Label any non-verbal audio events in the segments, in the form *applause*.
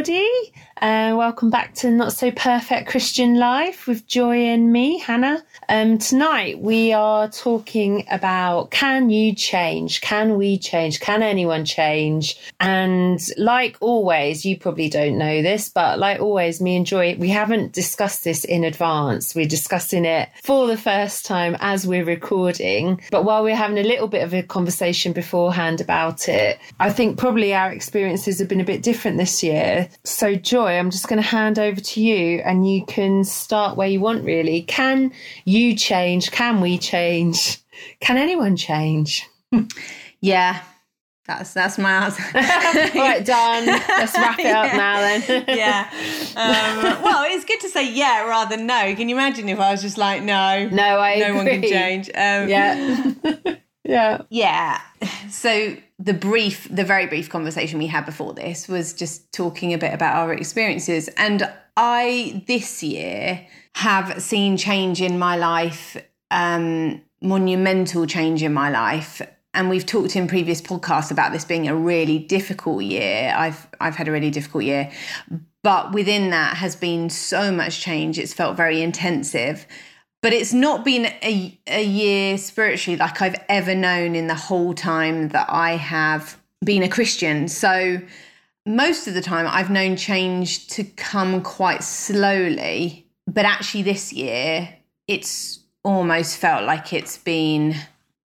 everybody. Welcome back to Not So Perfect Christian Life with Joy and me, Hannah. Um, tonight we are talking about can you change? Can we change? Can anyone change? And like always, you probably don't know this, but like always, me and Joy, we haven't discussed this in advance. We're discussing it for the first time as we're recording. But while we're having a little bit of a conversation beforehand about it, I think probably our experiences have been a bit different this year. So, Joy, I'm just going to hand over to you and you can start where you want, really. Can you change? Can we change? Can anyone change? *laughs* Yeah, that's that's my answer. *laughs* All right, done. Let's wrap it up *laughs* now then. yeah. Um, well, it's good to say yeah rather than no. Can you imagine if I was just like no, No, I no one can change? Um, Yeah. yeah. Yeah. So the brief, the very brief conversation we had before this was just talking a bit about our experiences. And I, this year, have seen change in my life, um, monumental change in my life. And we've talked in previous podcasts about this being a really difficult year. I've I've had a really difficult year. But within that has been so much change. It's felt very intensive but it's not been a, a year spiritually like I've ever known in the whole time that I have been a Christian. So most of the time I've known change to come quite slowly, but actually this year it's almost felt like it's been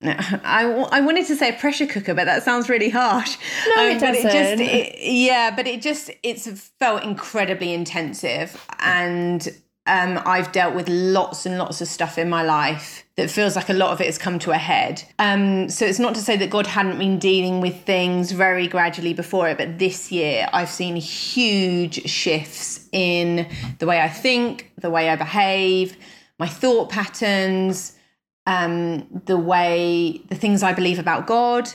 I, I wanted to say a pressure cooker, but that sounds really harsh. No, it but it just, doesn't. it, yeah, but it just, it's felt incredibly intensive. And um, I've dealt with lots and lots of stuff in my life that feels like a lot of it has come to a head. Um, so it's not to say that God hadn't been dealing with things very gradually before it, but this year I've seen huge shifts in the way I think, the way I behave, my thought patterns, um, the way, the things I believe about God.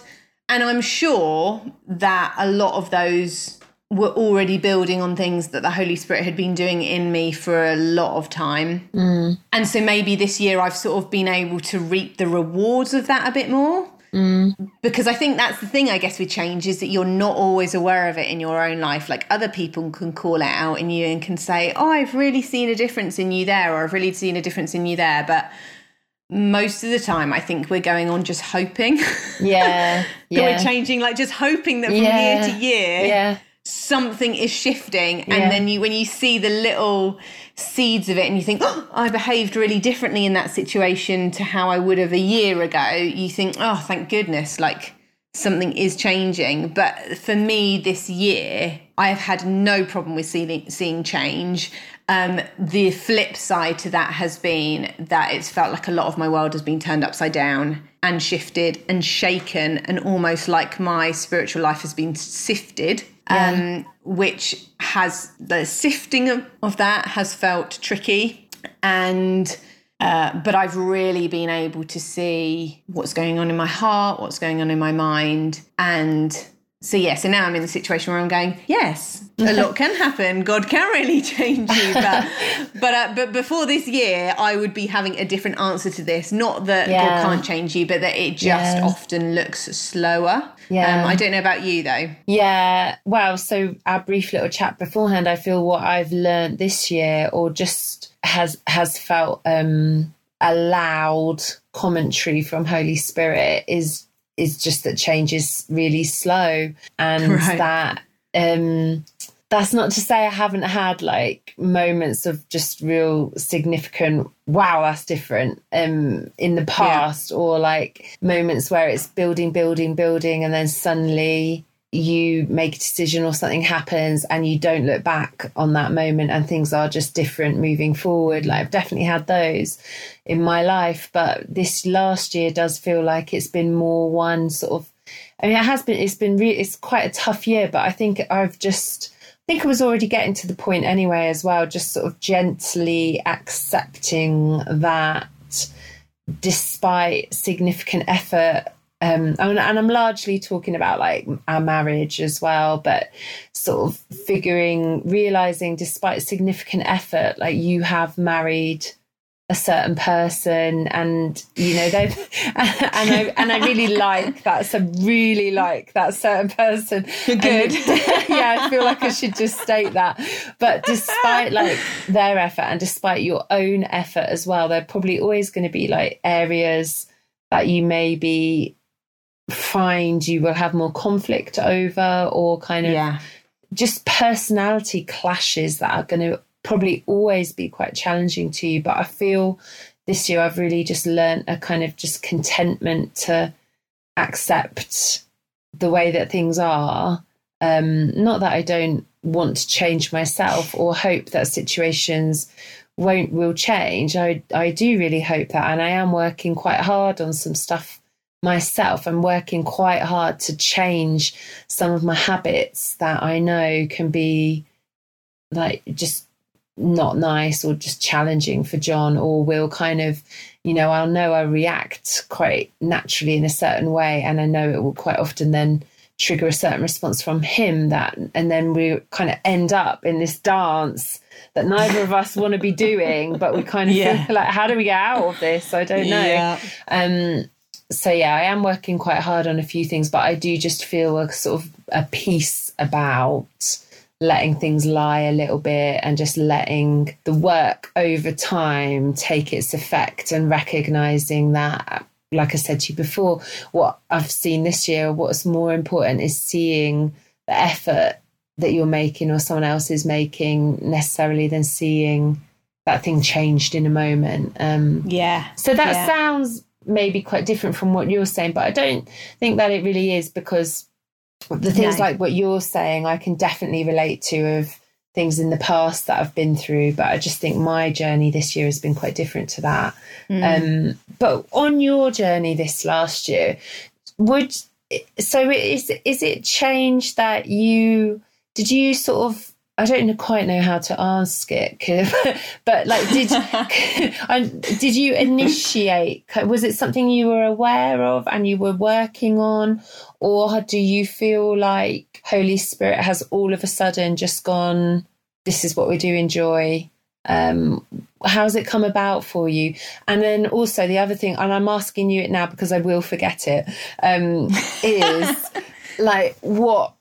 And I'm sure that a lot of those were already building on things that the Holy Spirit had been doing in me for a lot of time. Mm. And so maybe this year I've sort of been able to reap the rewards of that a bit more. Mm. Because I think that's the thing, I guess, with change is that you're not always aware of it in your own life. Like other people can call it out in you and can say, Oh, I've really seen a difference in you there, or I've really seen a difference in you there. But most of the time, I think we're going on just hoping. *laughs* Yeah. that we're changing, like just hoping that from Yeah. year to year, Yeah. Something is shifting and Yeah. then you when you see the little seeds of it and you think oh, i behaved really differently in that situation to how i would have a year ago you think oh thank goodness like something is changing. But for me this year i have had no problem with seeing, seeing change. Um, the flip side to that has been that it's felt like a lot of my world has been turned upside down and shifted and shaken and almost like my spiritual life has been sifted um, which has the sifting of, of that has felt tricky. And uh, but I've really been able to see what's going on in my heart, what's going on in my mind, and so yeah. So now I'm in the situation where I'm going, yes, a lot can happen. God can really *laughs* change you, but *laughs* but uh, but before this year, I would be having a different answer to this. Not that Yeah. God can't change you, but that it just Yeah. often looks slower. Yeah. Um, I don't know about you though. Yeah, well, so our brief little chat beforehand, I feel what I've learned this year, or just has has felt um, a loud commentary from Holy Spirit, is is just that change is really slow, and *laughs* Right. that um, that's not to say I haven't had like moments of just real significant wow that's different um in the past or like moments where it's building building building and then suddenly you make a decision or something happens and you don't look back on that moment and things are just different moving forward like I've definitely had those in my life but this last year does feel like it's been more one sort of I mean, it has been. It's been. Re- it's quite a tough year, but I think I've just. I think I was already getting to the point anyway, as well. Just sort of gently accepting that, despite significant effort um, and, and I'm largely talking about like our marriage as well, but sort of figuring, realizing despite significant effort, like you have married a certain person and you know they've *laughs* and I and I really like *laughs* that so really like that certain person. Good and, *laughs* yeah I feel like I should just state that. But despite like their effort and despite your own effort as well there are probably always going to be like areas that you maybe find you will have more conflict over or kind of yeah just personality clashes that are going to probably always be quite challenging to you. But I feel this year I've really just learned a kind of just contentment to accept the way that things are. Um, not that I don't want to change myself or hope that situations won't will change. I I do really hope that, and I am working quite hard on some stuff myself. I'm working quite hard to change some of my habits that I know can be like just not nice or just challenging for John, or will kind of, you know, I'll know I react quite naturally in a certain way, and I know it will quite often then trigger a certain response from him that and then we kind of end up in this dance that neither of us want to be doing but we kind of *laughs* Yeah. feel like how do we get out of this i don't know Yeah. um so yeah i am working quite hard on a few things but i do just feel a sort of a peace about letting things lie a little bit and just letting the work over time take its effect and recognizing that like i said to you before what i've seen this year what's more important is seeing the effort that you're making or someone else is making necessarily than seeing that thing changed in a moment um yeah so that Yeah. sounds maybe quite different from what you're saying, but I don't think that it really is because the things No. like what you're saying, I can definitely relate to of things in the past that I've been through. But I just think my journey this year has been quite different to that. Um, but on your journey this last year, would so is is it change that you did you sort of I don't quite know how to ask it, *laughs* but like, did *laughs* *laughs* did you initiate? Was it something you were aware of and you were working on, or do you feel like Holy Spirit has all of a sudden just gone? This is what we do enjoy. Um, how's it come about for you? And then also the other thing, and I'm asking you it now because I will forget it, um, is like what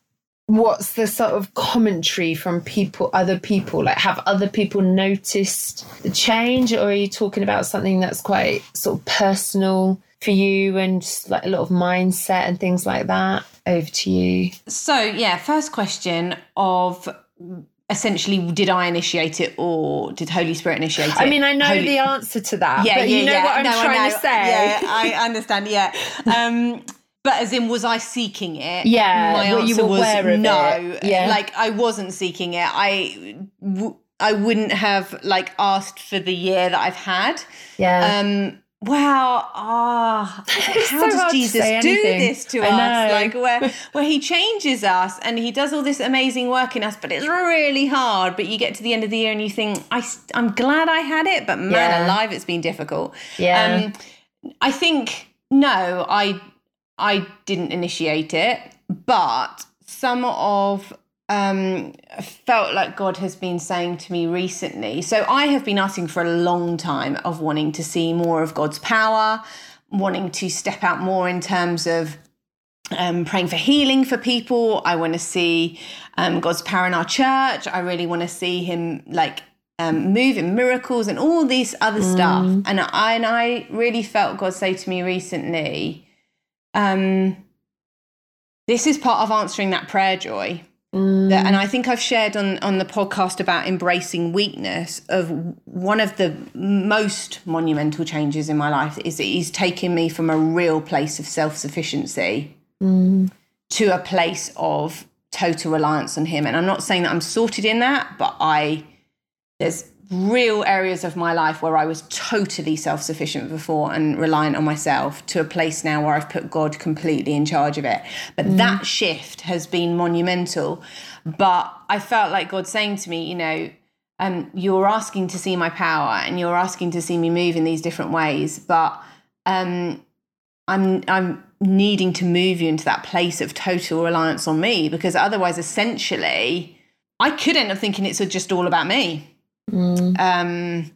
what's the sort of commentary from people other people like have other people noticed the change or are you talking about something that's quite sort of personal for you and just like a lot of mindset and things like that over to you So, yeah, first question of essentially, did I initiate it or did Holy Spirit initiate it? i mean i know Holy- the answer to that yeah, but yeah, you know yeah. what i'm No, trying to say Yeah, I understand. Yeah. *laughs* Um, but as in, was I seeking it? Yeah, my you answer was no. it? Yeah. like I wasn't seeking it. I w- I wouldn't have like asked for the year that I've had. yeah Um, wow, ah, *laughs* how so does Jesus do this to I us? know. Like where *laughs* where he changes us and he does all this amazing work in us, but it's really hard. But you get to the end of the year and you think, I I'm glad I had it, but man Yeah. alive, it's been difficult. Yeah. Um, I think no, I I didn't initiate it, but some of um felt like God has been saying to me recently. So I have been asking for a long time of wanting to see more of God's power, wanting to step out more in terms of um, praying for healing for people. I want to see um, God's power in our church. I really want to see Him like um, move in miracles and all this other stuff. And I and I really felt God say to me recently, um, "This is part of answering that prayer, Joy." Mm. That, and I think I've shared on on the podcast about embracing weakness. Of one of the most monumental changes in my life is that He's taken me from a real place of self sufficiency Mm. to a place of total reliance on him and i'm not saying that i'm sorted in that but i there's real areas of my life where i was totally self-sufficient before and reliant on myself to a place now where i've put god completely in charge of it. But that shift has been monumental. But i felt like god saying to me you know um, you're asking to see my power and you're asking to see me move in these different ways but um, I'm I'm needing to move you into that place of total reliance on me because otherwise, essentially, I could end up thinking it's just all about me. Mm. Um,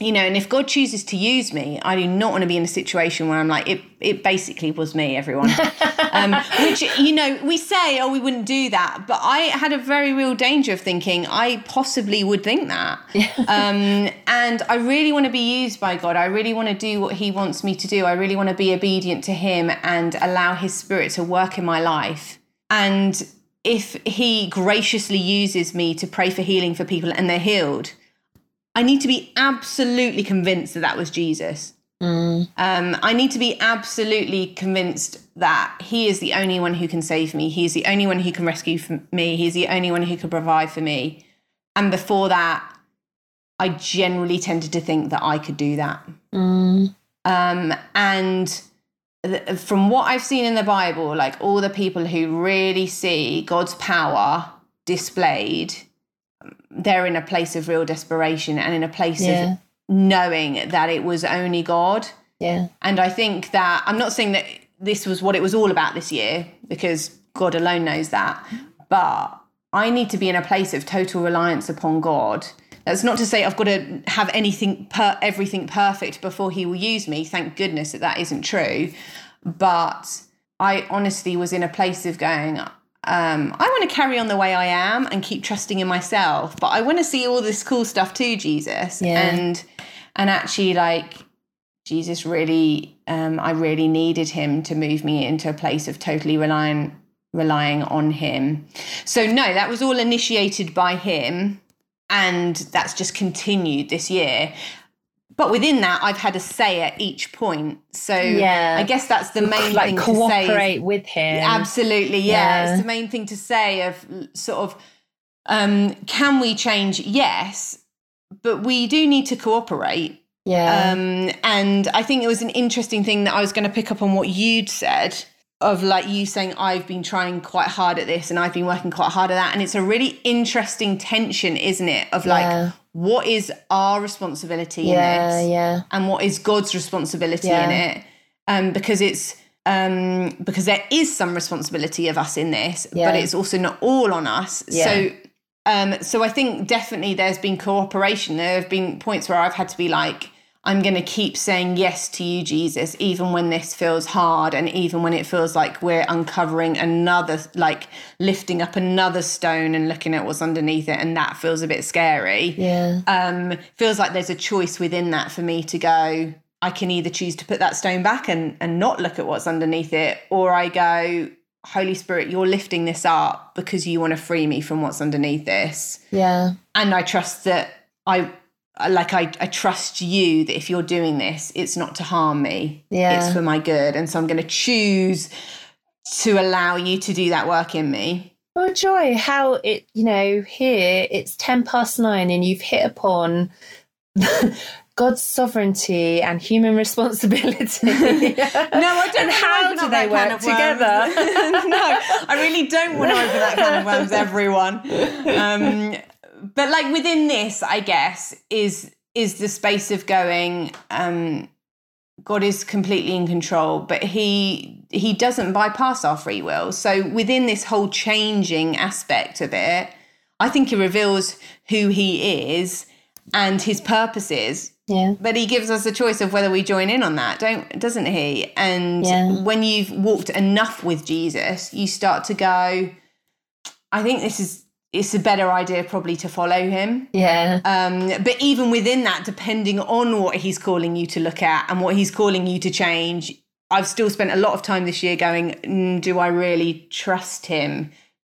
you know, and if God chooses to use me, I do not want to be in a situation where I'm like, it, it basically was me, everyone. *laughs* um, which, you know, we say, oh, we wouldn't do that. But I had a very real danger of thinking I possibly would think that. um, and I really want to be used by God. I really want to do what He wants me to do. I really want to be obedient to Him and allow His Spirit to work in my life. And if He graciously uses me to pray for healing for people and they're healed, I need to be absolutely convinced that that was Jesus. Mm. Um, I need to be absolutely convinced that He is the only one who can save me. He is the only one who can rescue me. He's the only one who can provide for me. And before that, I generally tended to think that I could do that. Mm. Um, and th- from what I've seen in the Bible, like all the people who really see God's power displayed they're in a place of real desperation and in a place yeah. of knowing that it was only God. Yeah. And I think that I'm not saying that this was what it was all about this year because God alone knows that, but I need to be in a place of total reliance upon God. That's not to say I've got to have anything per everything perfect before he will use me. Thank goodness that that isn't true. But I honestly was in a place of going, um, I want to carry on the way I am and keep trusting in myself, but I want to see all this cool stuff too, Jesus. Yeah. And and actually like Jesus really um, I really needed him to move me into a place of totally relying relying on him. So no, that was all initiated by him and that's just continued this year but within that, I've had a say at each point. So yeah, I guess that's the main like thing cooperate to say. with him. Absolutely, yeah. yeah. It's the main thing to say of sort of um, can we change? Yes, but we do need to cooperate. Yeah. Um, and I think it was an interesting thing that I was going to pick up on what you'd said of like you saying I've been trying quite hard at this and I've been working quite hard at that and it's a really interesting tension isn't it of like yeah. What is our responsibility yeah, in this yeah. and what is God's responsibility yeah. in it um because it's um because there is some responsibility of us in this yeah. but it's also not all on us so um so I think definitely there's been cooperation there have been points where I've had to be like I'm going to keep saying yes to you, Jesus, even when this feels hard and even when it feels like we're uncovering another, like lifting up another stone and looking at what's underneath it. And that feels a bit scary. Yeah. Um, feels like there's a choice within that for me to go, I can either choose to put that stone back and, and not look at what's underneath it, or I go, Holy Spirit, you're lifting this up because you want to free me from what's underneath this. Yeah. And I trust that I like I, I trust you that if you're doing this it's not to harm me yeah it's for my good and so i'm going to choose to allow you to do that work in me oh joy how it you know here it's 10 past 9 and you've hit upon *laughs* God's sovereignty and human *laughs* responsibility. *laughs* no, I don't. how do they work together? no, I really don't want to open that can of worms, everyone. Um, but like within this, I guess is is the space of going. Um, God is completely in control, but he he doesn't bypass our free will. So within this whole changing aspect of it, I think he reveals who he is and his purposes. Yeah. But he gives us a choice of whether we join in on that, don't doesn't he? And yeah. when you've walked enough with Jesus, you start to go, I think this is it's a better idea probably to follow him. Yeah. Um, but even within that, depending on what he's calling you to look at and what he's calling you to change, I've still spent a lot of time this year going, mm, do I really trust him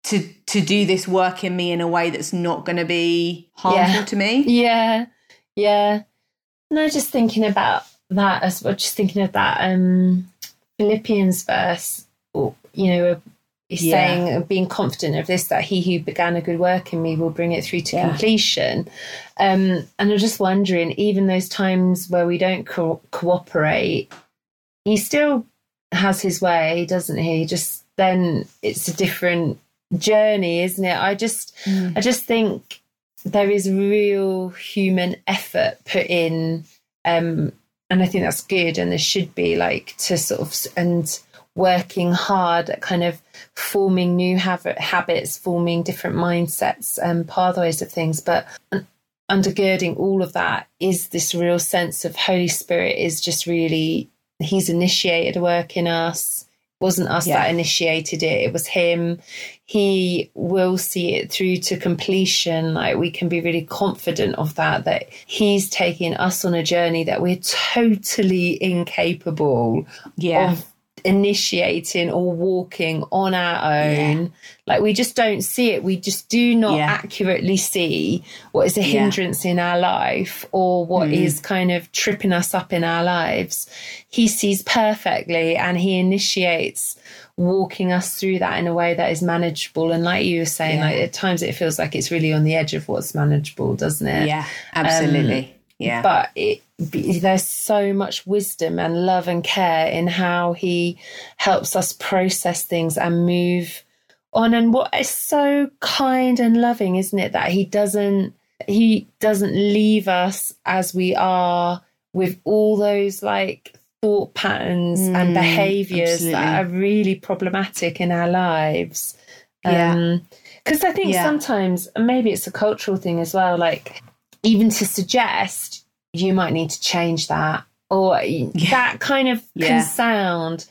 to to do this work in me in a way that's not going to be harmful yeah. to me? Yeah. Yeah. No, just thinking about that as well, just thinking of that um Philippians verse, you know, He's yeah. saying, being confident of this, that he who began a good work in me will bring it through to yeah. completion. Um, and I'm just wondering, even those times where we don't co- cooperate, he still has his way, doesn't he? Just then it's a different journey, isn't it? I just, mm. I just think there is real human effort put in, um, and I think that's good, and there should be like to sort of and working hard at kind of forming new habit, habits, forming different mindsets and pathways of things. But undergirding all of that is this real sense of Holy Spirit is just really, He's initiated a work in us. It wasn't us yeah. that initiated it, it was Him. He will see it through to completion. Like we can be really confident of that, that He's taking us on a journey that we're totally incapable yeah. of initiating or walking on our own. Yeah. Like we just don't see it. We just do not yeah. accurately see what is a hindrance yeah. in our life or what mm. is kind of tripping us up in our lives. He sees perfectly and he initiates walking us through that in a way that is manageable. And like you were saying, like at times it feels like it's really on the edge of what's manageable, doesn't it? Yeah, absolutely. Um, yeah. But it, there's so much wisdom and love and care in how he helps us process things and move on. And what is so kind and loving, isn't it? That he doesn't he doesn't leave us as we are with all those like thought patterns mm, and behaviors absolutely. that are really problematic in our lives. Yeah. Because um, I think yeah. sometimes, maybe it's a cultural thing as well, like even to suggest you might need to change that or yeah. that kind of yeah. can sound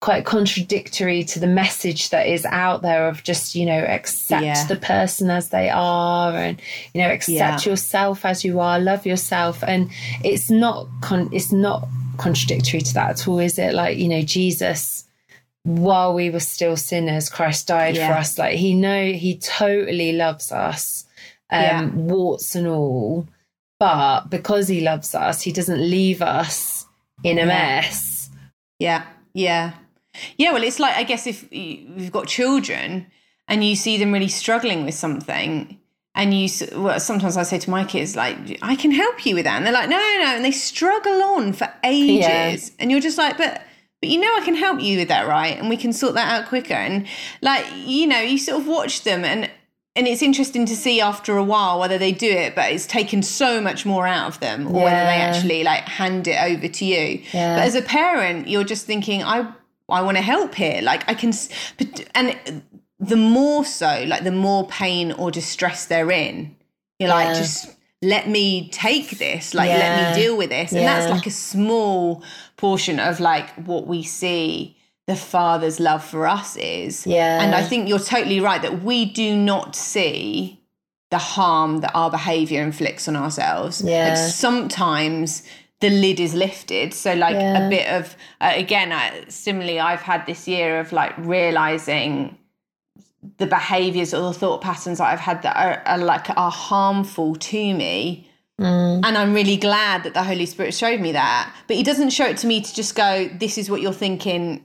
quite contradictory to the message that is out there of just you know accept yeah. the person as they are and you know accept yourself as you are love yourself and it's not con- it's not contradictory to that at all is it like you know jesus while we were still sinners christ died for us like he know he totally loves us um, yeah. warts and all. But because he loves us, he doesn't leave us in a mess. Yeah, yeah, yeah. Well, it's like I guess if you've got children and you see them really struggling with something, and you well, sometimes I say to my kids like, "I can help you with that," and they're like, "No, no, no," and they struggle on for ages, yeah. and you're just like, "But." but you know I can help you with that, right? And we can sort that out quicker. And like, you know, you sort of watch them and and it's interesting to see after a while whether they do it, but it's taken so much more out of them, or yeah. whether they actually like hand it over to you. Yeah. But as a parent, you're just thinking, I I want to help here. Like I can, and the more so, like the more pain or distress they're in, you're yeah. like, just let me take this, like let me deal with this, and that's like a small portion of like what we see the father's love for us is. Yeah. And I think you're totally right that we do not see the harm that our behavior inflicts on ourselves. Yeah. Like sometimes the lid is lifted. So like yeah. a bit of uh, again, I, similarly, I've had this year of like realizing the behaviors or the thought patterns that I've had that are, are like are harmful to me. Mm. And I'm really glad that the Holy Spirit showed me that. But He doesn't show it to me to just go, this is what you're thinking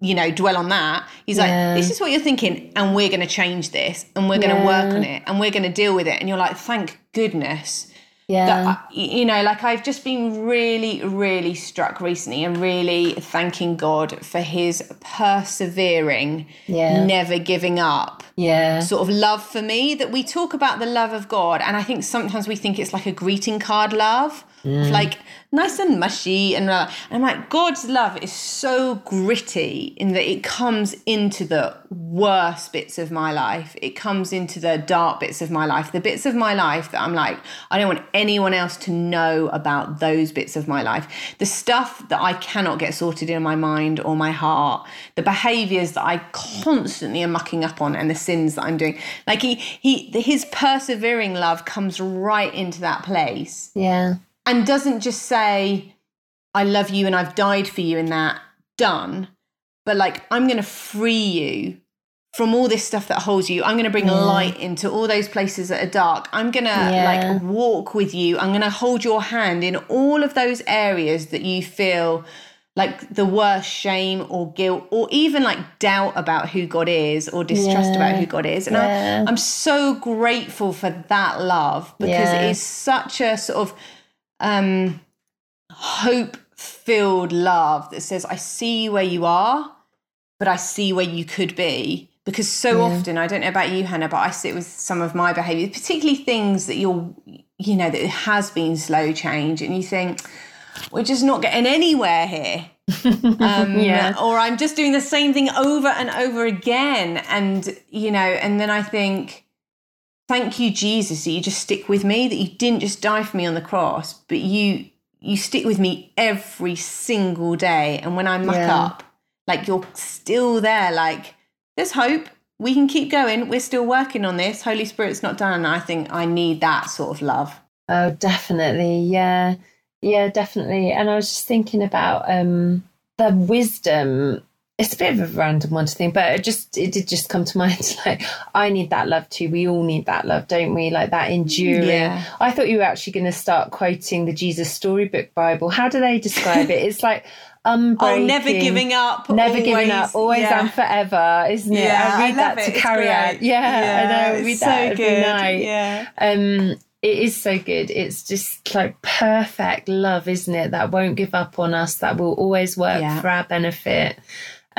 you know, dwell on that. He's yeah. like, this is what you're thinking, and we're going to change this, and we're going to yeah. work on it, and we're going to deal with it. And you're like, thank goodness. Yeah. That, uh, you know, like I've just been really, really struck recently and really thanking God for his persevering, yeah. never giving up yeah. sort of love for me. That we talk about the love of God, and I think sometimes we think it's like a greeting card love. Mm. Like nice and mushy and, uh, and I'm like God's love is so gritty in that it comes into the worst bits of my life. It comes into the dark bits of my life. The bits of my life that I'm like I don't want anyone else to know about those bits of my life. The stuff that I cannot get sorted in my mind or my heart. The behaviors that I constantly am mucking up on and the sins that I'm doing. Like he he his persevering love comes right into that place. Yeah and doesn't just say, I love you and I've died for you in that, done. But like, I'm going to free you from all this stuff that holds you. I'm going to bring yeah. light into all those places that are dark. I'm going to yeah. like walk with you. I'm going to hold your hand in all of those areas that you feel like the worst shame or guilt or even like doubt about who God is or distrust yeah. about who God is. And I, I'm so grateful for that love because it is such a sort of um, hope filled love that says, I see where you are, but I see where you could be. Because so yeah. often, I don't know about you, Hannah, but I sit with some of my behaviors, particularly things that you're, you know, that has been slow change, and you think, we're just not getting anywhere here. *laughs* um, Yeah. or I'm just doing the same thing over and over again. And, you know, and then I think, thank you, Jesus, that you just stick with me, that you didn't just die for me on the cross, but you you stick with me every single day. And when I muck Yeah. up, like you're still there, like there's hope. We can keep going. We're still working on this. Holy Spirit's not done. And I think I need that sort of love. Oh, definitely. Yeah. Yeah, definitely. And I was just thinking about um the wisdom. It's a bit of a random one to think, but it just it did just come to *laughs* mind. Like I need that love too. We all need that love, don't we? Like that enduring. Yeah. I thought you were actually going to start quoting the Jesus Storybook Bible. How do they describe it? It's like unbreaking, *laughs* Oh, never giving up. never giving up, always yeah. and forever, isn't it? Yeah, I read love that it. to It's carry great. out. Yeah, I know. I read that so every good. night. Yeah. Um, it is so good. It's just like perfect love, isn't it? That won't give up on us. That will always work Yeah. for our benefit.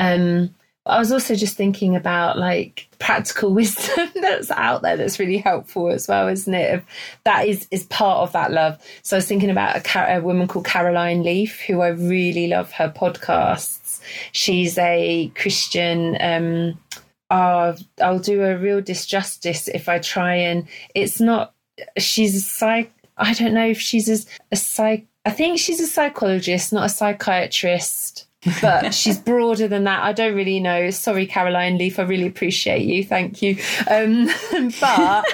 Um, I was also just thinking about like practical *laughs* wisdom that's out there that's really helpful as well, isn't it? That is is part of that love. So I was thinking about a, a woman called Caroline Leaf, who I really love her podcasts. She's a Christian. Um, uh, I'll do a real disjustice if I try and. It's not. She's a psych. I don't know if she's a, a psych. I think she's a psychologist, not a psychiatrist but she's broader than that. I don't really know. Sorry, Caroline Leaf. I really appreciate you. Thank you. Um, *laughs* but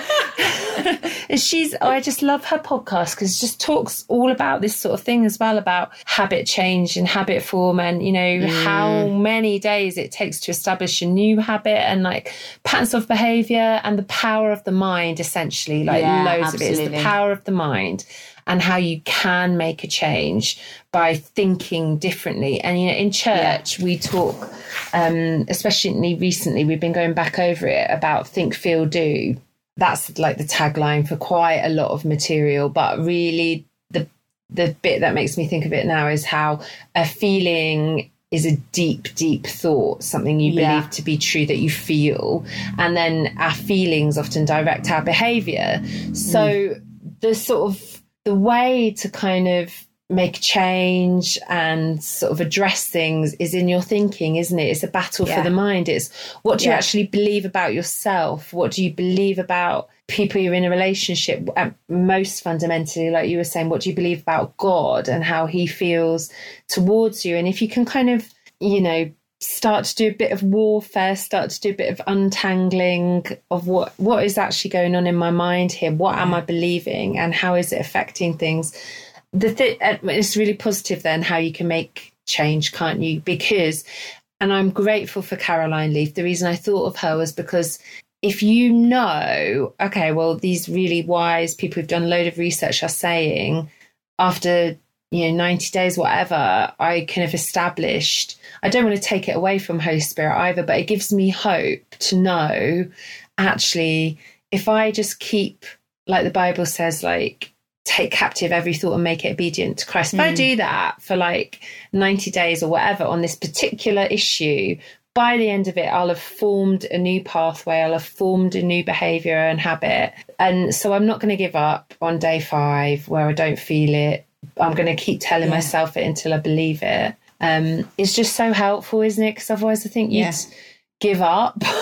*laughs* she's, I just love her podcast because it just talks all about this sort of thing as well about habit change and habit form and, you know, how many days it takes to establish a new habit and like patterns of behavior and the power of the mind, essentially. Like Yeah, loads of it is the power of the mind and how you can make a change by thinking differently. And you know, in church we talk, um, especially recently, we've been going back over it about think, feel, do. That's like the tagline for quite a lot of material, but really the the bit that makes me think of it now is how a feeling is a deep, deep thought, something you Yeah. believe to be true that you feel. And then our feelings often direct our behavior. So the sort of the way to kind of make change and sort of address things is in your thinking, isn't it? It's a battle Yeah. for the mind. It's what do you actually believe about yourself? What do you believe about people you're in a relationship? Most fundamentally, like you were saying, what do you believe about God and how He feels towards you? And if you can kind of, you know, start to do a bit of warfare, start to do a bit of untangling of what what is actually going on in my mind here. What am I believing, and how is it affecting things? The th- uh, it's really positive then how you can make change, can't you? Because, and I'm grateful for Caroline Leaf. The reason I thought of her was because if you know, okay, well, these really wise people who've done a load of research are saying after you know 90 days whatever i kind of established i don't want to take it away from holy spirit either but it gives me hope to know actually if i just keep like the bible says like take captive every thought and make it obedient to christ if i hmm. do that for like 90 days or whatever on this particular issue by the end of it, I'll have formed a new pathway, I'll have formed a new behavior and habit. And so I'm not going to give up on day five where I don't feel it. I'm going to keep telling myself it until I believe it. Um, it's just so helpful, isn't it? Because otherwise, I think you'd Yeah. give up. *laughs*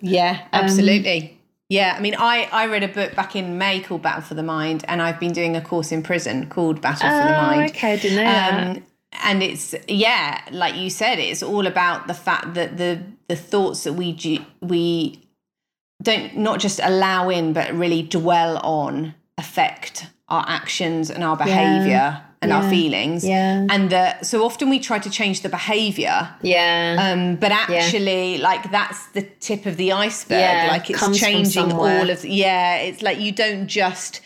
Yeah, absolutely. yeah, I mean, I, I read a book back in May called Battle for the Mind, and I've been doing a course in prison called Battle for the Oh, Mind. okay, I didn't know. Um, and it's yeah, like you said, it's all about the fact that the the thoughts that we do, we don't not just allow in, but really dwell on affect our actions and our behavior and our feelings. Yeah. And that so often we try to change the behavior yeah. um, but actually, like that's the tip of the iceberg. Yeah, like it's comes changing all of. Yeah, it's like you don't just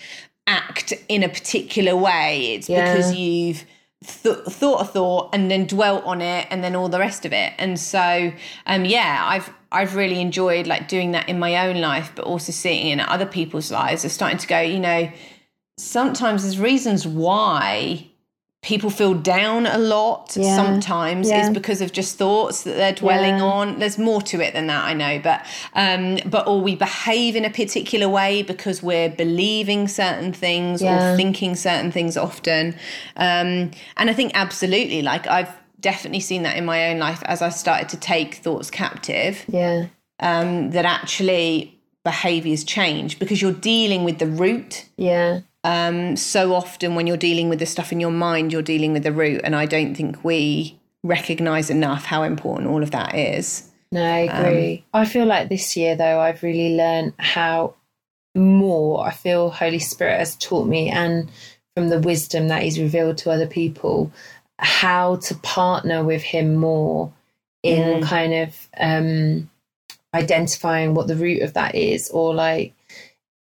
act in a particular way. It's Yeah. because you've th- thought a thought and then dwelt on it, and then all the rest of it. And so, um, yeah, I've I've really enjoyed like doing that in my own life, but also seeing in other people's lives. Are starting to go, you know, sometimes there's reasons why people feel down a lot Yeah. sometimes Yeah. is because of just thoughts that they're dwelling Yeah. on there's more to it than that i know but um but or we behave in a particular way because we're believing certain things or thinking certain things often um and i think absolutely like i've definitely seen that in my own life as I started to take thoughts captive. Yeah. Um, that actually behaviors change because you're dealing with the root. Yeah. Um, so often when you're dealing with the stuff in your mind, you're dealing with the root, and I don't think we recognize enough how important all of that is. No, I agree. I feel like this year though, I've really learned how more I feel Holy Spirit has taught me and from the wisdom that he's revealed to other people, how to partner with him more in kind of um identifying what the root of that is or like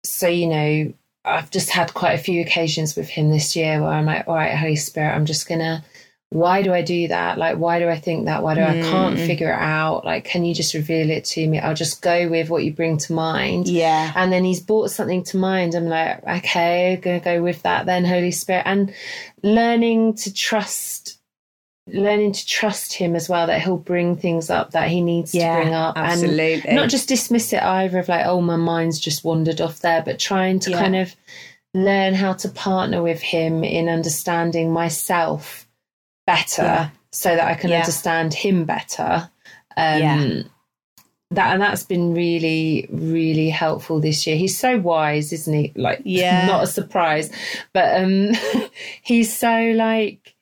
so you know i've just had quite a few occasions with him this year where i'm like all right holy spirit i'm just gonna why do i do that? Like why do i think that? Why do i can't hmm. figure it out? Like can you just reveal it to me? I'll just go with what you bring to mind. Yeah. and then he's brought something to mind. I'm like okay gonna go with that then holy spirit. And learning to trust learning to trust him as well that he'll bring things up that he needs Yeah, to bring up absolutely. and not just dismiss it either of like oh my mind's just wandered off there but trying to Yeah. kind of learn how to partner with him in understanding myself better Yeah. so that I can understand him better um that and that's been really really helpful this year he's so wise isn't he like *laughs* Yeah. not a surprise but um *laughs* he's so like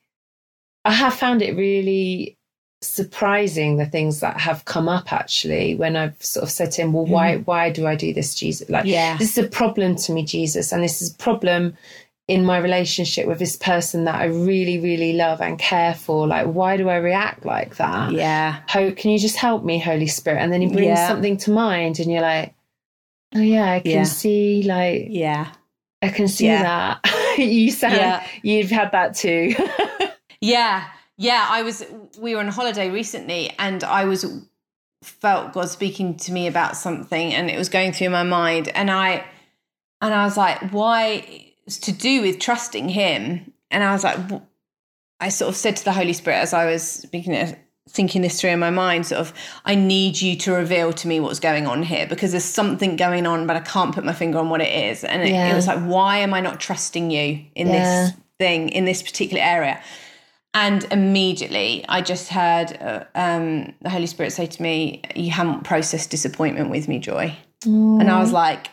i have found it really surprising the things that have come up actually when i've sort of said to him well mm-hmm. why why do i do this jesus like. Yeah. this is a problem to me jesus and this is a problem in my relationship with this person that i really really love and care for like why do i react like that Yeah. Ho- can you just help me, Holy Spirit? And then he brings Yeah. something to mind, and you're like, oh yeah, I can Yeah. see, like, Yeah. I can see that. *laughs* you sound, you've had that too. *laughs* Yeah. Yeah. I was, we were on holiday recently and I was, felt God speaking to me about something and it was going through my mind. And I, and I was like, why? It's to do with trusting Him. And I was like, I sort of said to the Holy Spirit as I was speaking, it, thinking this through in my mind, sort of, I need you to reveal to me what's going on here because there's something going on, but I can't put my finger on what it is. And it, Yeah. it was like, why am I not trusting you in Yeah. this thing, in this particular area? And immediately I just heard uh, um, the Holy Spirit say to me, You haven't processed disappointment with me, Joy. And I was like,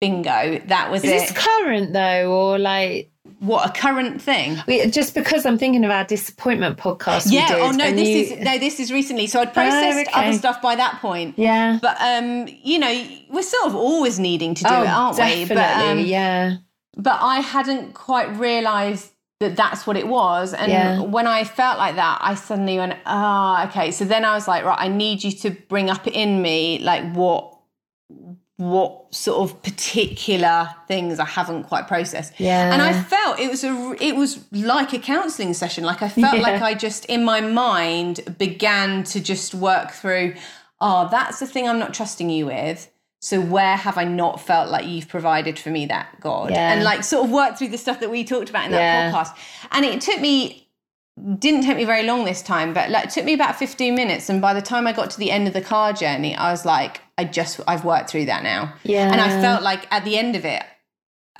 Bingo, that was Is it. this current though, or like, what a current thing. we, just because I'm thinking of our disappointment podcast? we Yeah. did, Oh no, this you- is no, this is recently. So I'd processed okay. other stuff by that point. yeah. But um, you know, we're sort of always needing to do oh, it, aren't definitely. we? But um, yeah. but I hadn't quite realised that that's what it was. And Yeah. when I felt like that, I suddenly went, ah, okay. So then I was like, right, I need you to bring up in me like what what sort of particular things I haven't quite processed. Yeah. And I felt it was a it was like a counselling session. Like I felt Yeah. like I just in my mind began to just work through, oh, that's the thing I'm not trusting you with. So where have I not felt like you've provided for me that God? Yeah. And like sort of worked through the stuff that we talked about in that Yeah. podcast. And it took me didn't take me very long this time, but like it took me about 15 minutes. And by the time I got to the end of the car journey, I was like, I just I've worked through that now. Yeah. And I felt like at the end of it,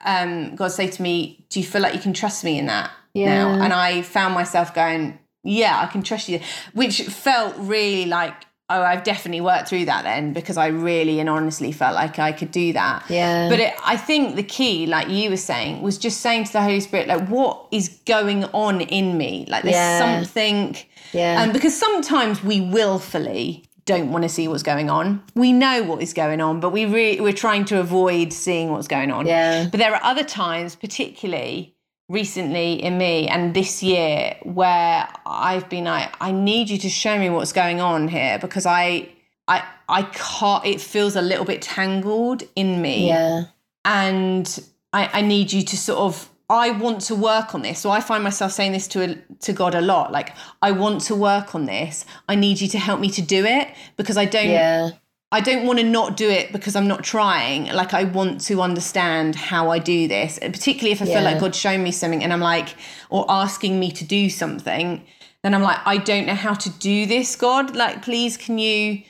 um, God say to me, Do you feel like you can trust me in that Yeah. now? And I found myself going, Yeah, I can trust you. Which felt really like, oh, I've definitely worked through that then because I really and honestly felt like I could do that. Yeah. But it, I think the key, like you were saying, was just saying to the Holy Spirit, like, what is going on in me? Like, there's Yeah. something. Yeah. Um, because sometimes we willfully don't want to see what's going on. We know what is going on, but we re- we're trying to avoid seeing what's going on. Yeah. But there are other times, particularly recently in me and this year, where I've been like, I need you to show me what's going on here because I, I, I can't. It feels a little bit tangled in me yeah. and I, I need you to sort of I want to work on this. So I find myself saying this to a, to God a lot. Like I want to work on this. I need you to help me to do it because I don't Yeah. I don't want to not do it because I'm not trying. Like I want to understand how I do this, and particularly if I feel like God's showing me something and I'm like, or asking me to do something, then I'm like, I don't know how to do this, God. Like, please, can you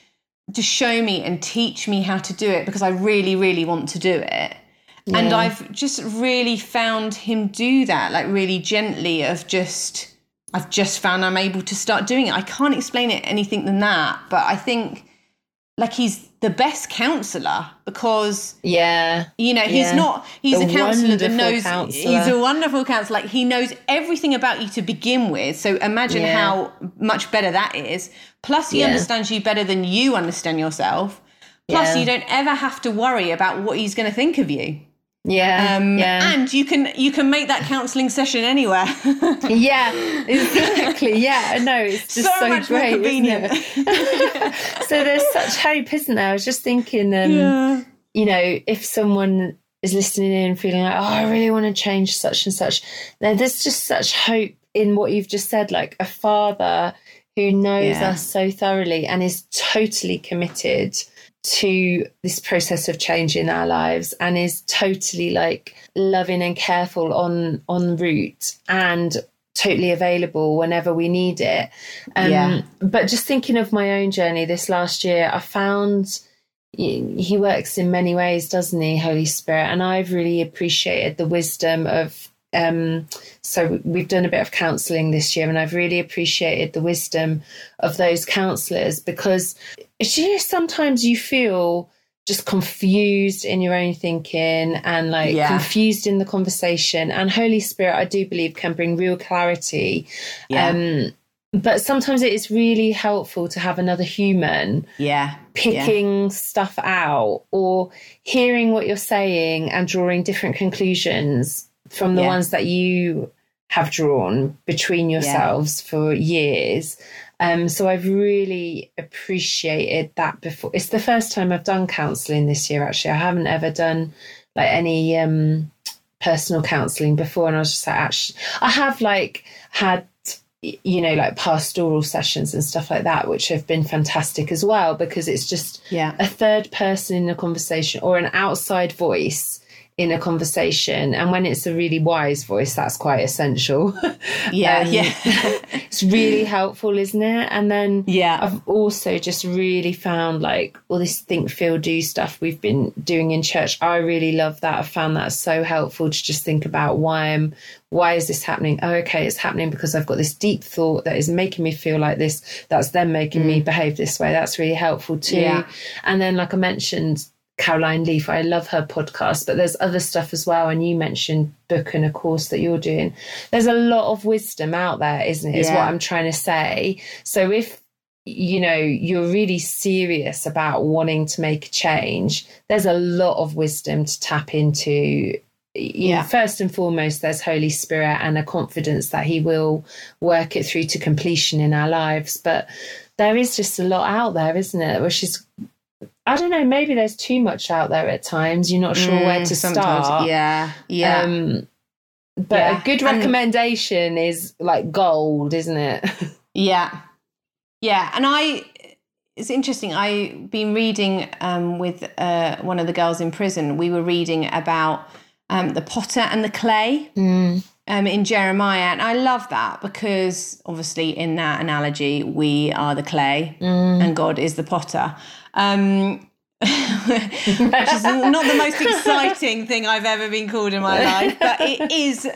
just show me and teach me how to do it because I really, really want to do it. And I've just really found him do that, like really gently, of just I've just found I'm able to start doing it. I can't explain it anything than that, but I think like he's the best counselor because yeah you know he's yeah. not he's The a counselor that knows counsellor. he's a wonderful counselor like he knows everything about you to begin with so imagine Yeah. how much better that is plus he Yeah. understands you better than you understand yourself plus you don't ever have to worry about what he's going to think of you yeah um, yeah and you can you can make that counselling session anywhere *laughs* yeah exactly yeah no it's just So so, much more great convenient. it? *laughs* so there's such hope isn't there i was just thinking um you know if someone is listening in feeling like oh i really want to change such and such then there's just such hope in what you've just said like a father who knows Yeah. us so thoroughly and is totally committed to this process of change in our lives and is totally like loving and careful on on route and totally available whenever we need it um, Yeah. but just thinking of my own journey this last year i found he works in many ways doesn't he holy spirit and i've really appreciated the wisdom of um, so we've done a bit of counselling this year, and I've really appreciated the wisdom of those counsellors because you just sometimes you feel just confused in your own thinking and like Yeah. confused in the conversation. And Holy Spirit, I do believe, can bring real clarity. yeah Um, but sometimes it is really helpful to have another human yeah picking stuff out or hearing what you're saying and drawing different conclusions from the Yeah. ones that you have drawn between yourselves for years. Um, so I've really appreciated that before. It's the first time I've done counselling this year. Actually, I haven't ever done like any um, personal counselling before, and I was just like, actually, I have like had you know like pastoral sessions and stuff like that which have been fantastic as well because it's just Yeah. a third person in a conversation or an outside voice in a conversation and when it's a really wise voice that's quite essential. *laughs* Yeah Um, yeah. *laughs* it's really helpful isn't it? And then Yeah. i've also just really found like all this think feel do stuff we've been doing in church. I really love that. I found that so helpful to just think about why i'm why is this happening? Oh okay it's happening because i've got this deep thought that is making me feel like this that's then making me behave this way. That's really helpful too. Mm. Yeah. and then like i mentioned Caroline Leaf, I love her podcast, but there's other stuff as well. And you mentioned book and a course that you're doing. There's a lot of wisdom out there, isn't it? Is Yeah. what I'm trying to say. So if you know you're really serious about wanting to make a change, there's a lot of wisdom to tap into. You Yeah. know, first and foremost, there's Holy Spirit and a confidence that He will work it through to completion in our lives. But there is just a lot out there, isn't it? Which is I don't know, maybe there's too much out there at times. You're not sure where Mm, to sometimes. start. yeah yeah Um, but Yeah. a good And- recommendation is like gold, isn't it? Yeah. Yeah. And I, it's interesting. I've been reading um, with uh, one of the girls in prison. We were reading about um, the potter and the clay um, in Jeremiah. And I love that because obviously, in that analogy, we are the clay and God is the potter. Um, *laughs* which is not the most exciting thing I've ever been called in my life, but it is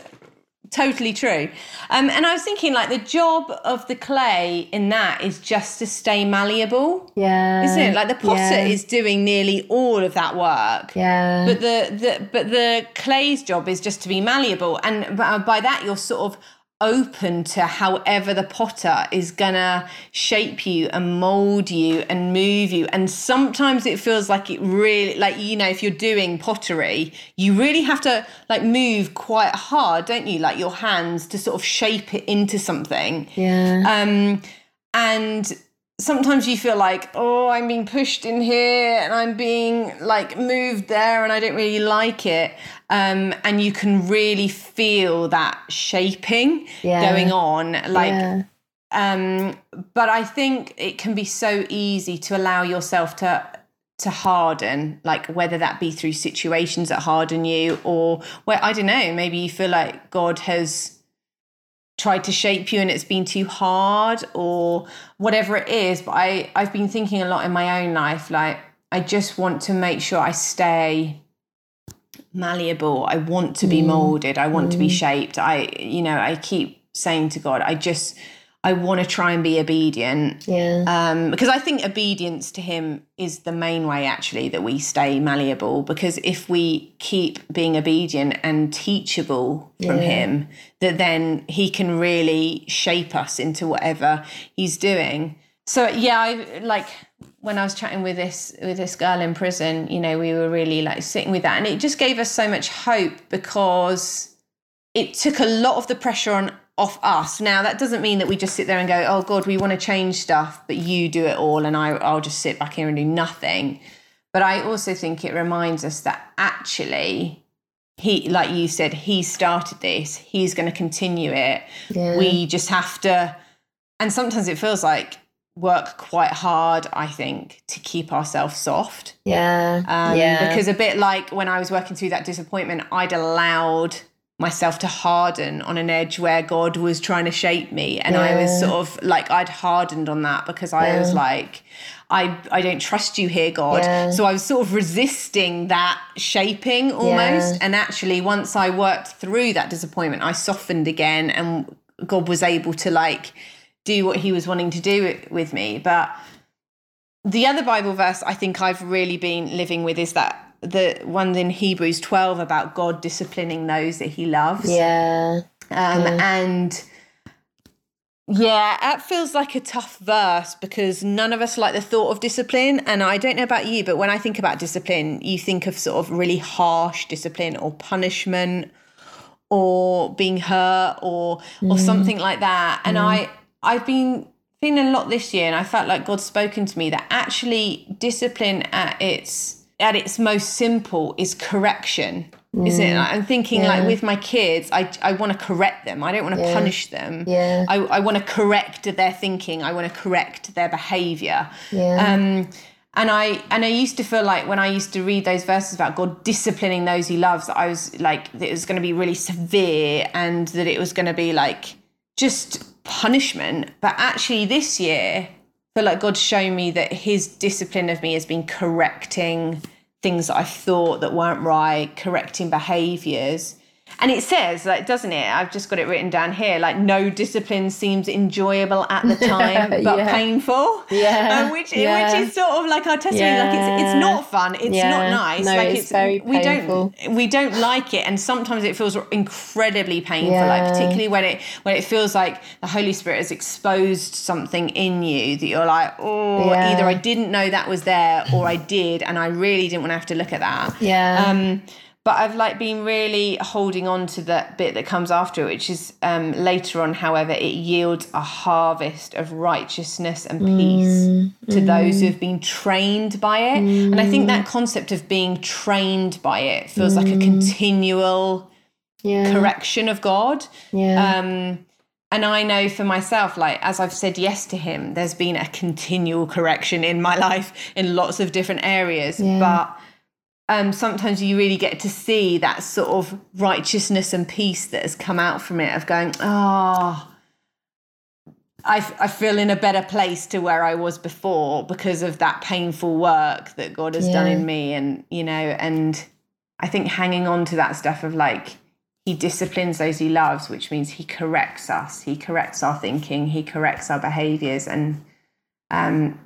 totally true. Um, and I was thinking, like, the job of the clay in that is just to stay malleable, Yeah. isn't it? Like, the potter yeah. is doing nearly all of that work. Yeah. But the, the but the clay's job is just to be malleable, and by that you're sort of open to however the potter is gonna shape you and mold you and move you. And sometimes it feels like it really, like you know, if you're doing pottery, you really have to like move quite hard, don't you? Like your hands to sort of shape it into something. yeah. Um, and sometimes you feel like, oh, I'm being pushed in here and I'm being like moved there and I don't really like it. Um, and you can really feel that shaping Yeah. going on. Like, yeah. um, but I think it can be so easy to allow yourself to to harden, like whether that be through situations that harden you or where I don't know, maybe you feel like God has tried to shape you and it's been too hard or whatever it is. But I, I've been thinking a lot in my own life, like I just want to make sure I stay malleable. I want to be molded. I want to be shaped. I, you know, I keep saying to God, I just I want to try and be obedient. Yeah. Um, because I think obedience to him is the main way actually that we stay malleable. Because if we keep being obedient and teachable from Yeah. him, that then he can really shape us into whatever he's doing. So yeah, I like when I was chatting with this with this girl in prison, you know, we were really like sitting with that and it just gave us so much hope because it took a lot of the pressure on off us. Now that doesn't mean that we just sit there and go, "Oh God, we want to change stuff, but you do it all, and I, I'll just sit back here and do nothing." But I also think it reminds us that actually, he, like you said, he started this. He's going to continue it. Yeah. We just have to, and sometimes it feels like work quite hard. I think to keep ourselves soft. yeah. Um, yeah. Because a bit like when I was working through that disappointment, I'd allowed myself to harden on an edge where God was trying to shape me. And I was sort of like, I'd hardened on that because I was like, I, I don't trust you here, God. Yeah. So I was sort of resisting that shaping almost. Yeah. And actually, once I worked through that disappointment, I softened again and God was able to like do what he was wanting to do with me. But the other Bible verse I think I've really been living with is that the one in Hebrews 12 about God disciplining those that he loves. yeah. Um, And yeah, that feels like a tough verse because none of us like the thought of discipline. And I don't know about you, but when I think about discipline, you think of sort of really harsh discipline or punishment or being hurt or or something like that. And I I've been feeling a lot this year and I felt like God's spoken to me that actually discipline at its at its most simple is correction. Is it? I'm thinking like with my kids, I I want to correct them. I don't want to Yeah. punish them. Yeah. I, I want to correct their thinking. I want to correct their behavior. Yeah. Um, and I and I used to feel like when I used to read those verses about God disciplining those He loves, that I was like that it was going to be really severe and that it was going to be like just punishment. But actually, this year, I feel like God's shown me that His discipline of me has been correcting things that I thought that weren't right, correcting behaviors. And it says, like, doesn't it? I've just got it written down here. Like, no discipline seems enjoyable at the *laughs* time, but Yeah. painful. Yeah. Uh, which Yeah. which is sort of like our testimony. Like, it's it's not fun. It's Yeah. not nice. No, like, it's very we painful. don't we don't like it, and sometimes it feels incredibly painful. Like, Yeah. particularly when it when it feels like the Holy Spirit has exposed something in you that you're like, oh, Yeah. either I didn't know that was there, or I did, and I really didn't want to have to look at that. Yeah. Um, but I've like been really holding on to that bit that comes after, which is um, later on. However, it yields a harvest of righteousness and peace to those who have been trained by it. And I think that concept of being trained by it feels like a continual yeah. correction of God. Yeah. Um, and I know for myself, like as I've said yes to him, there's been a continual correction in my *laughs* life in lots of different areas. Yeah. But um, sometimes you really get to see that sort of righteousness and peace that has come out from it of going, oh, I, I feel in a better place to where I was before because of that painful work that God has done in me. And, you know, and I think hanging on to that stuff of like, he disciplines those he loves, which means he corrects us, he corrects our thinking, he corrects our behaviors. And um,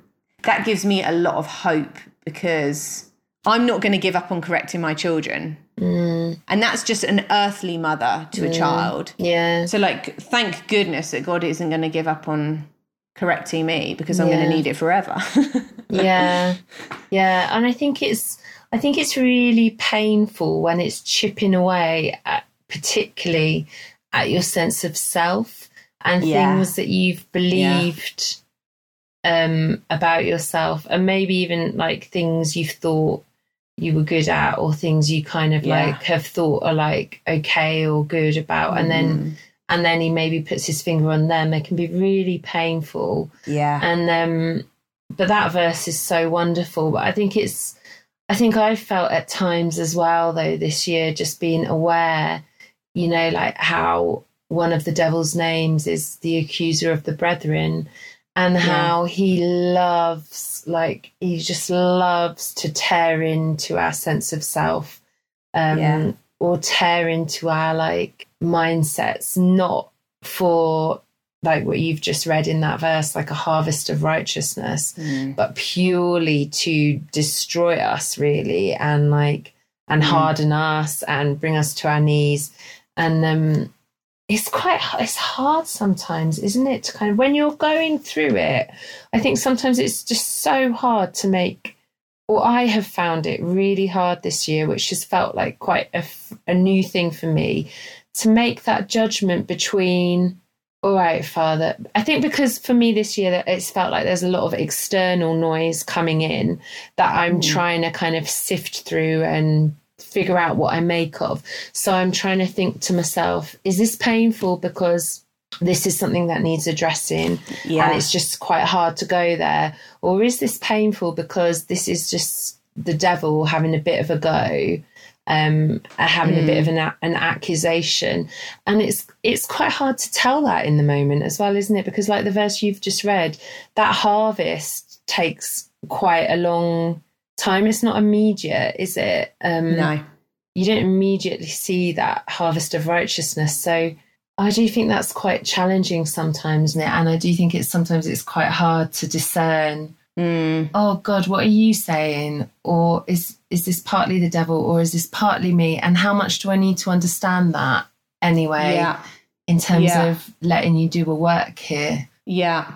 that gives me a lot of hope because I'm not going to give up on correcting my children. Mm. And that's just an earthly mother to a child. yeah. So, like, thank goodness that God isn't going to give up on correcting me because I'm going to need it forever. *laughs* yeah yeah and i think it's i think it's really painful when it's chipping away at particularly at your sense of self and Yeah. things that you've believed um about yourself and maybe even like things you've thought you were good at or things you kind of Yeah. like have thought are like okay or good about and then Mm. and then he maybe puts his finger on them it can be really painful yeah. and um but that verse is so wonderful but i think it's i think i felt at times as well though this year just being aware you know like how one of the devil's names is the accuser of the brethren and how he loves like he just loves to tear into our sense of self um Yeah. or tear into our like mindsets not for like what you've just read in that verse, like a harvest of righteousness, Mm. but purely to destroy us, really, and like and harden us and bring us to our knees. And um, it's quite it's hard sometimes, isn't it? To kind of when you're going through it, I think sometimes it's just so hard to make. Or I have found it really hard this year, which has felt like quite a new thing for me, to make that judgment between all right, Father. I think because for me this year, that it's felt like there's a lot of external noise coming in that I'm hmm. trying to kind of sift through and figure out what I make of. So I'm trying to think to myself, is this painful because this is something that needs addressing Yeah. and it's just quite hard to go there? Or is this painful because this is just the devil having a bit of a go? um, uh, having a bit of an, an accusation, and it's it's quite hard to tell that in the moment as well, isn't it? Because like the verse you've just read, that harvest takes quite a long time. It's not immediate, is it? Um, No. you don't immediately see that harvest of righteousness. So I do think that's quite challenging sometimes. And I do think it's sometimes it's quite hard to discern. Mm. Oh God, what are you saying? Or is is this partly the devil, or is this partly me? And how much do I need to understand that anyway? Yeah. In terms Yeah. of letting you do a work here. Yeah.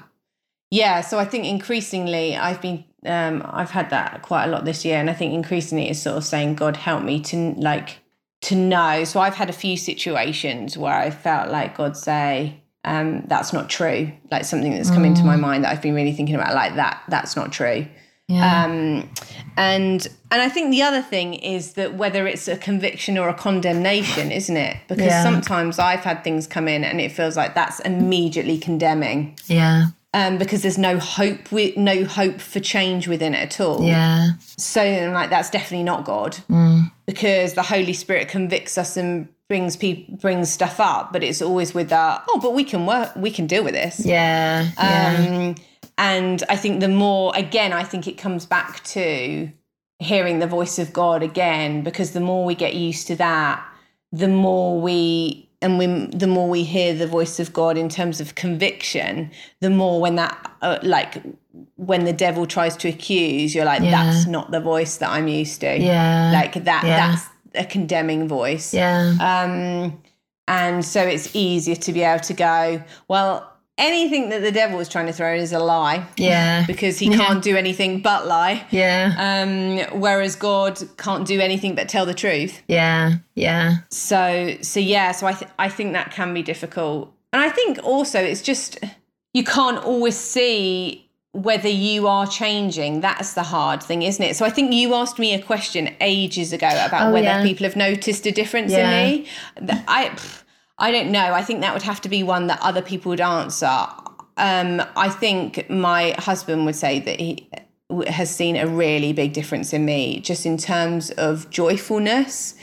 Yeah. So I think increasingly I've been um I've had that quite a lot this year and I think increasingly it's sort of saying, God help me to like to know. So I've had a few situations where I felt like God say, um, that's not true. Like something that's come into my mind that I've been really thinking about, like that, that's not true. Yeah. Um, and and I think the other thing is that whether it's a conviction or a condemnation, isn't it? Because Yeah. sometimes I've had things come in and it feels like that's immediately condemning yeah. Um, because there's no hope with no hope for change within it at all. Yeah. So I'm like, that's definitely not God Mm. because the Holy Spirit convicts us and brings people brings stuff up, but it's always with that. Oh, but we can work. We can deal with this. Yeah. Yeah. Um, and I think the more, again, I think it comes back to hearing the voice of God again, because the more we get used to that, the more we, and we, the more we hear the voice of God in terms of conviction, the more when that, uh, like, when the devil tries to accuse, you're like, Yeah. that's not the voice that I'm used to. yeah. Like that, Yeah. that's a condemning voice. yeah. Um, and so it's easier to be able to go, well, anything that the devil is trying to throw in is a lie yeah. *laughs* because he can't do anything but lie. Yeah. Um, whereas God can't do anything but tell the truth. Yeah. Yeah. So, so yeah, so I, th- I think that can be difficult. And I think also it's just, you can't always see whether you are changing. That's the hard thing, isn't it? So I think you asked me a question ages ago about Oh, whether yeah. people have noticed a difference Yeah. in me. I, pff, I don't know. I think that would have to be one that other people would answer. Um, I think my husband would say that he has seen a really big difference in me, just in terms of joyfulness,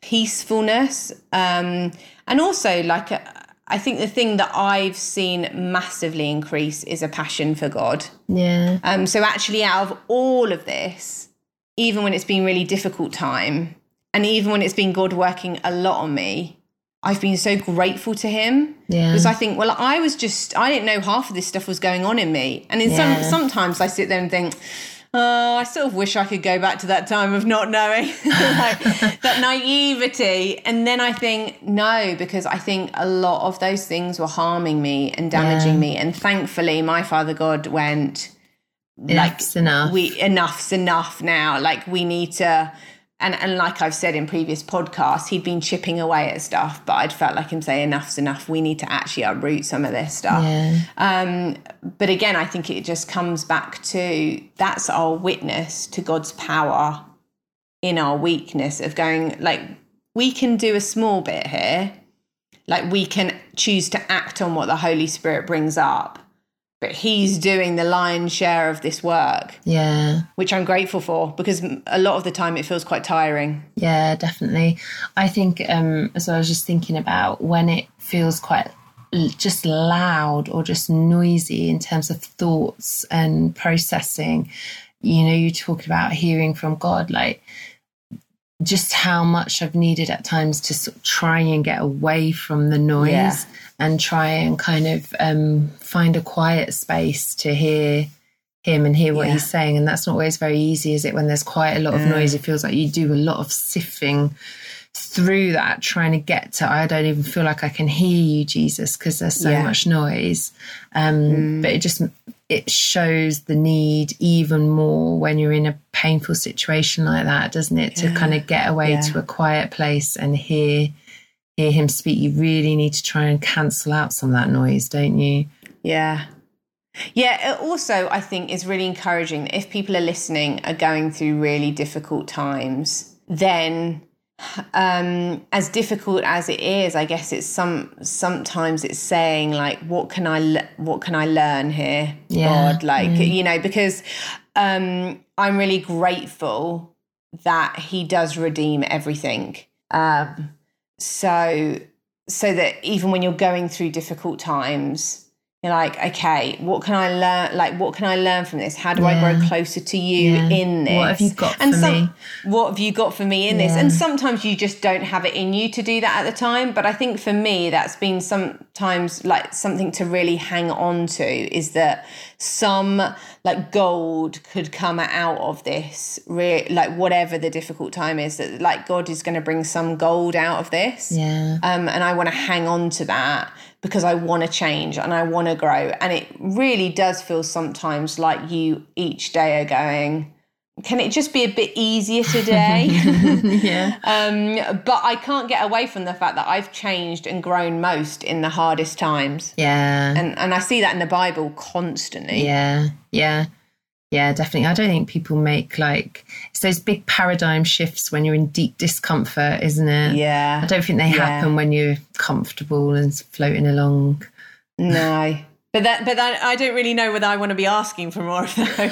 peacefulness, um, and also like a, I think the thing that I've seen massively increase is a passion for God. Yeah. Um, so actually, out of all of this, even when it's been really difficult time, and even when it's been God working a lot on me, I've been so grateful to Him Yeah. because I think, well, I was just I didn't know half of this stuff was going on in me, and in Yeah. some sometimes I sit there and think. Oh, I sort of wish I could go back to that time of not knowing, *laughs* like *laughs* that naivety. And then I think, no, because I think a lot of those things were harming me and damaging Yeah. me. And thankfully, my Father God went, Enough's enough. we enough's enough now like we need to and and like I've said in previous podcasts he'd been chipping away at stuff but I'd felt like him say enough's enough. We need to actually uproot some of this stuff. Yeah. um but again I think it just comes back to that's our witness to God's power in our weakness of going like we can do a small bit here. Like we can choose to act on what the Holy Spirit brings up but he's doing the lion's share of this work Yeah. which I'm grateful for because a lot of the time it feels quite tiring. Yeah, definitely. I think um as I was just thinking about when it feels quite just loud or just noisy in terms of thoughts and processing. You know, you talk about hearing from God, like just how much I've needed at times to sort of try and get away from the noise Yeah. And try and kind of um, find a quiet space to hear him and hear what Yeah. he's saying. And that's not always very easy, is it? When there's quite a lot of noise, it feels like you do a lot of sifting through that, trying to get to, I don't even feel like I can hear you, Jesus, because there's so Yeah. much noise. Um, But it just, it shows the need even more when you're in a painful situation like that, doesn't it? To kind of get away Yeah. to a quiet place and hear hear him speak. You really need to try and cancel out some of that noise, don't you? Yeah. Yeah, it also I think is really encouraging that if people are listening are going through really difficult times, then um as difficult as it is, I guess it's some sometimes it's saying like what can I le- what can I learn here? Yeah. God, like you know, because um I'm really grateful that he does redeem everything. Um so so that even when you're going through difficult times you're like okay what can i learn like what can i learn from this? How do i grow closer to you Yeah. in this What have you got and for some, me? what have you got for me in this? And sometimes you just don't have it in you to do that at the time. But i think for me that's been sometimes like something to really hang on to is that some like gold could come out of this re- like whatever the difficult time is that like god is going to bring some gold out of this. Yeah. um, and I want to hang on to that because I want to change and I want to grow. And it really does feel sometimes like you each day are going, can it just be a bit easier today? *laughs* yeah. um, but I can't get away from the fact that I've changed and grown most in the hardest times. Yeah. And, and I see that in the Bible constantly. Yeah, yeah, yeah, definitely. I don't think people make like it's those big paradigm shifts when you're in deep discomfort, isn't it? Yeah. I don't think they Yeah. happen when you're comfortable and floating along. No. But that, but that, I don't really know whether I want to be asking for more of those. *laughs* like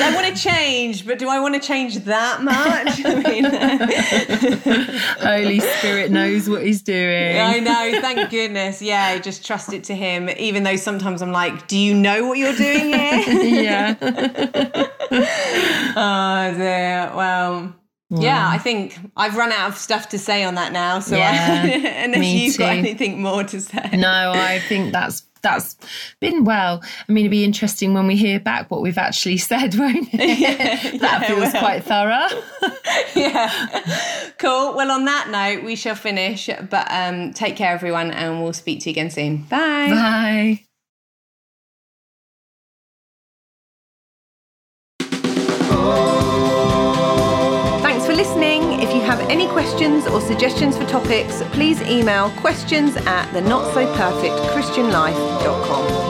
I want to change, but do I want to change that much? I mean, *laughs* Holy Spirit knows what He's doing. I know. Thank goodness. Yeah, just trust it to Him. Even though sometimes I'm like, do you know what you're doing here? *laughs* yeah, oh dear. Well. Yeah, I think I've run out of stuff to say on that now. So, Yeah, *laughs* I, unless you've got anything more to say, no, I think that's that's been well. I mean, it'd be interesting when we hear back what we've actually said, *laughs* won't it? *laughs* that yeah, feels well. quite thorough. yeah. Cool. Well, on that note, we shall finish. But um, take care, everyone, and we'll speak to you again soon. Bye. Bye. Have any questions or suggestions for topics, please email questions at the not so perfect christian life.com.